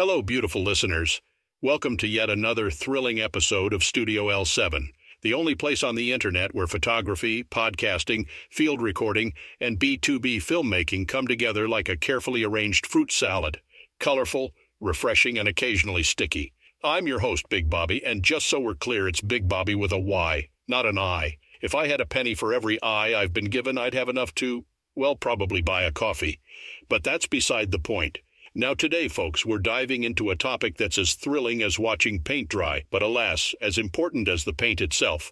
Hello, beautiful listeners. Welcome to yet another thrilling episode of Studio L7, the only place on the internet where photography, podcasting, field recording, and B2B filmmaking come together like a carefully arranged fruit salad colorful, refreshing, and occasionally sticky. I'm your host, Big Bobby, and just so we're clear, it's Big Bobby with a Y, not an I. If I had a penny for every I I've been given, I'd have enough to, well, probably buy a coffee. But that's beside the point. Now, today, folks, we're diving into a topic that's as thrilling as watching paint dry, but alas, as important as the paint itself.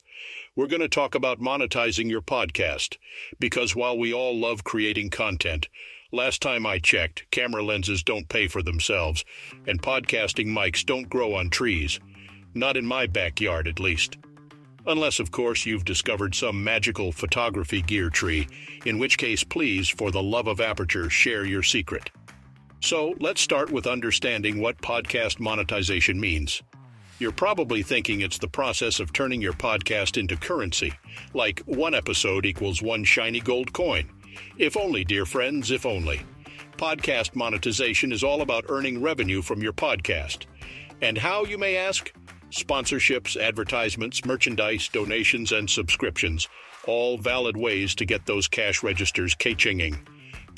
We're going to talk about monetizing your podcast. Because while we all love creating content, last time I checked, camera lenses don't pay for themselves, and podcasting mics don't grow on trees. Not in my backyard, at least. Unless, of course, you've discovered some magical photography gear tree, in which case, please, for the love of aperture, share your secret. So, let's start with understanding what podcast monetization means. You're probably thinking it's the process of turning your podcast into currency, like one episode equals one shiny gold coin. If only, dear friends, if only. Podcast monetization is all about earning revenue from your podcast. And how, you may ask? Sponsorships, advertisements, merchandise, donations, and subscriptions. All valid ways to get those cash registers ka-chinging.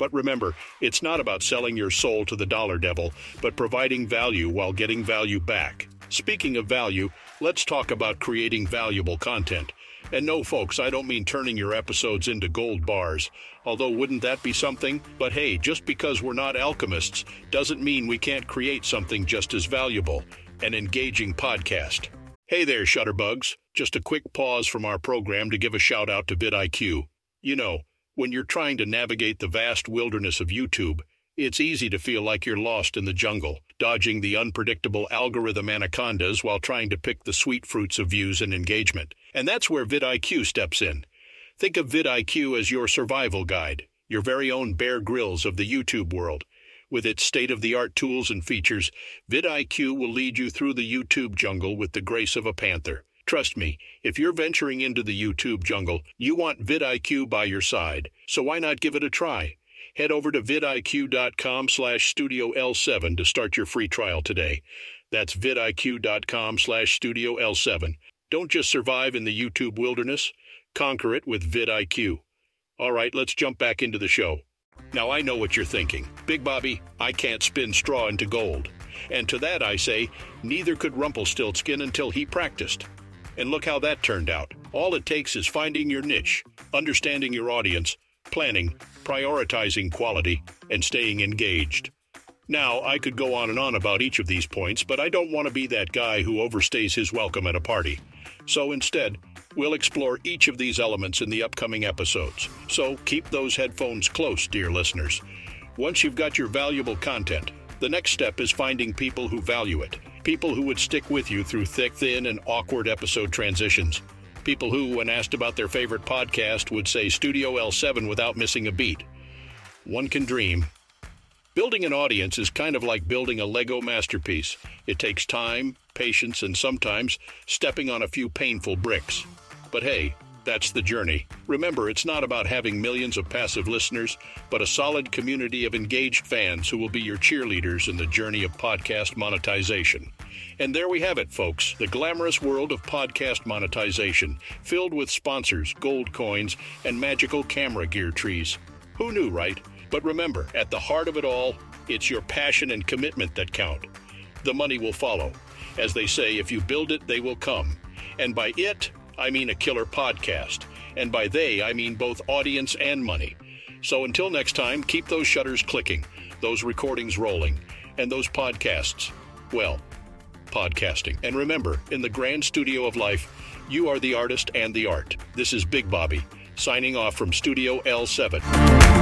But remember, it's not about selling your soul to the dollar devil, but providing value while getting value back. Speaking of value, let's talk about creating valuable content. And no, folks, I don't mean turning your episodes into gold bars. Although, wouldn't that be something? But hey, just because we're not alchemists doesn't mean we can't create something just as valuable an engaging podcast. Hey there, Shutterbugs. Just a quick pause from our program to give a shout out to vidIQ. You know, when you're trying to navigate the vast wilderness of YouTube, it's easy to feel like you're lost in the jungle, dodging the unpredictable algorithm anacondas while trying to pick the sweet fruits of views and engagement. And that's where vidIQ steps in. Think of vidIQ as your survival guide, your very own Bear Grylls of the YouTube world. With its state of the art tools and features, vidIQ will lead you through the YouTube jungle with the grace of a panther. Trust me, if you're venturing into the YouTube jungle, you want vidIQ by your side. So why not give it a try? Head over to vidiq.com slash studio L7 to start your free trial today. That's vidiq.com slash studio L7. Don't just survive in the YouTube wilderness, conquer it with vidIQ. All right, let's jump back into the show. Now I know what you're thinking. Big Bobby, I can't spin straw into gold. And to that I say, neither could Rumpelstiltskin until he practiced. And look how that turned out. All it takes is finding your niche, understanding your audience, planning, prioritizing quality, and staying engaged. Now, I could go on and on about each of these points, but I don't want to be that guy who overstays his welcome at a party. So instead, we'll explore each of these elements in the upcoming episodes. So keep those headphones close, dear listeners. Once you've got your valuable content, the next step is finding people who value it. People who would stick with you through thick, thin, and awkward episode transitions. People who, when asked about their favorite podcast, would say Studio L7 without missing a beat. One can dream. Building an audience is kind of like building a Lego masterpiece. It takes time, patience, and sometimes stepping on a few painful bricks. But hey, that's the journey. Remember, it's not about having millions of passive listeners, but a solid community of engaged fans who will be your cheerleaders in the journey of podcast monetization. And there we have it, folks the glamorous world of podcast monetization, filled with sponsors, gold coins, and magical camera gear trees. Who knew, right? But remember, at the heart of it all, it's your passion and commitment that count. The money will follow. As they say, if you build it, they will come. And by it, I mean a killer podcast. And by they, I mean both audience and money. So until next time, keep those shutters clicking, those recordings rolling, and those podcasts, well, podcasting. And remember, in the grand studio of life, you are the artist and the art. This is Big Bobby, signing off from Studio L7.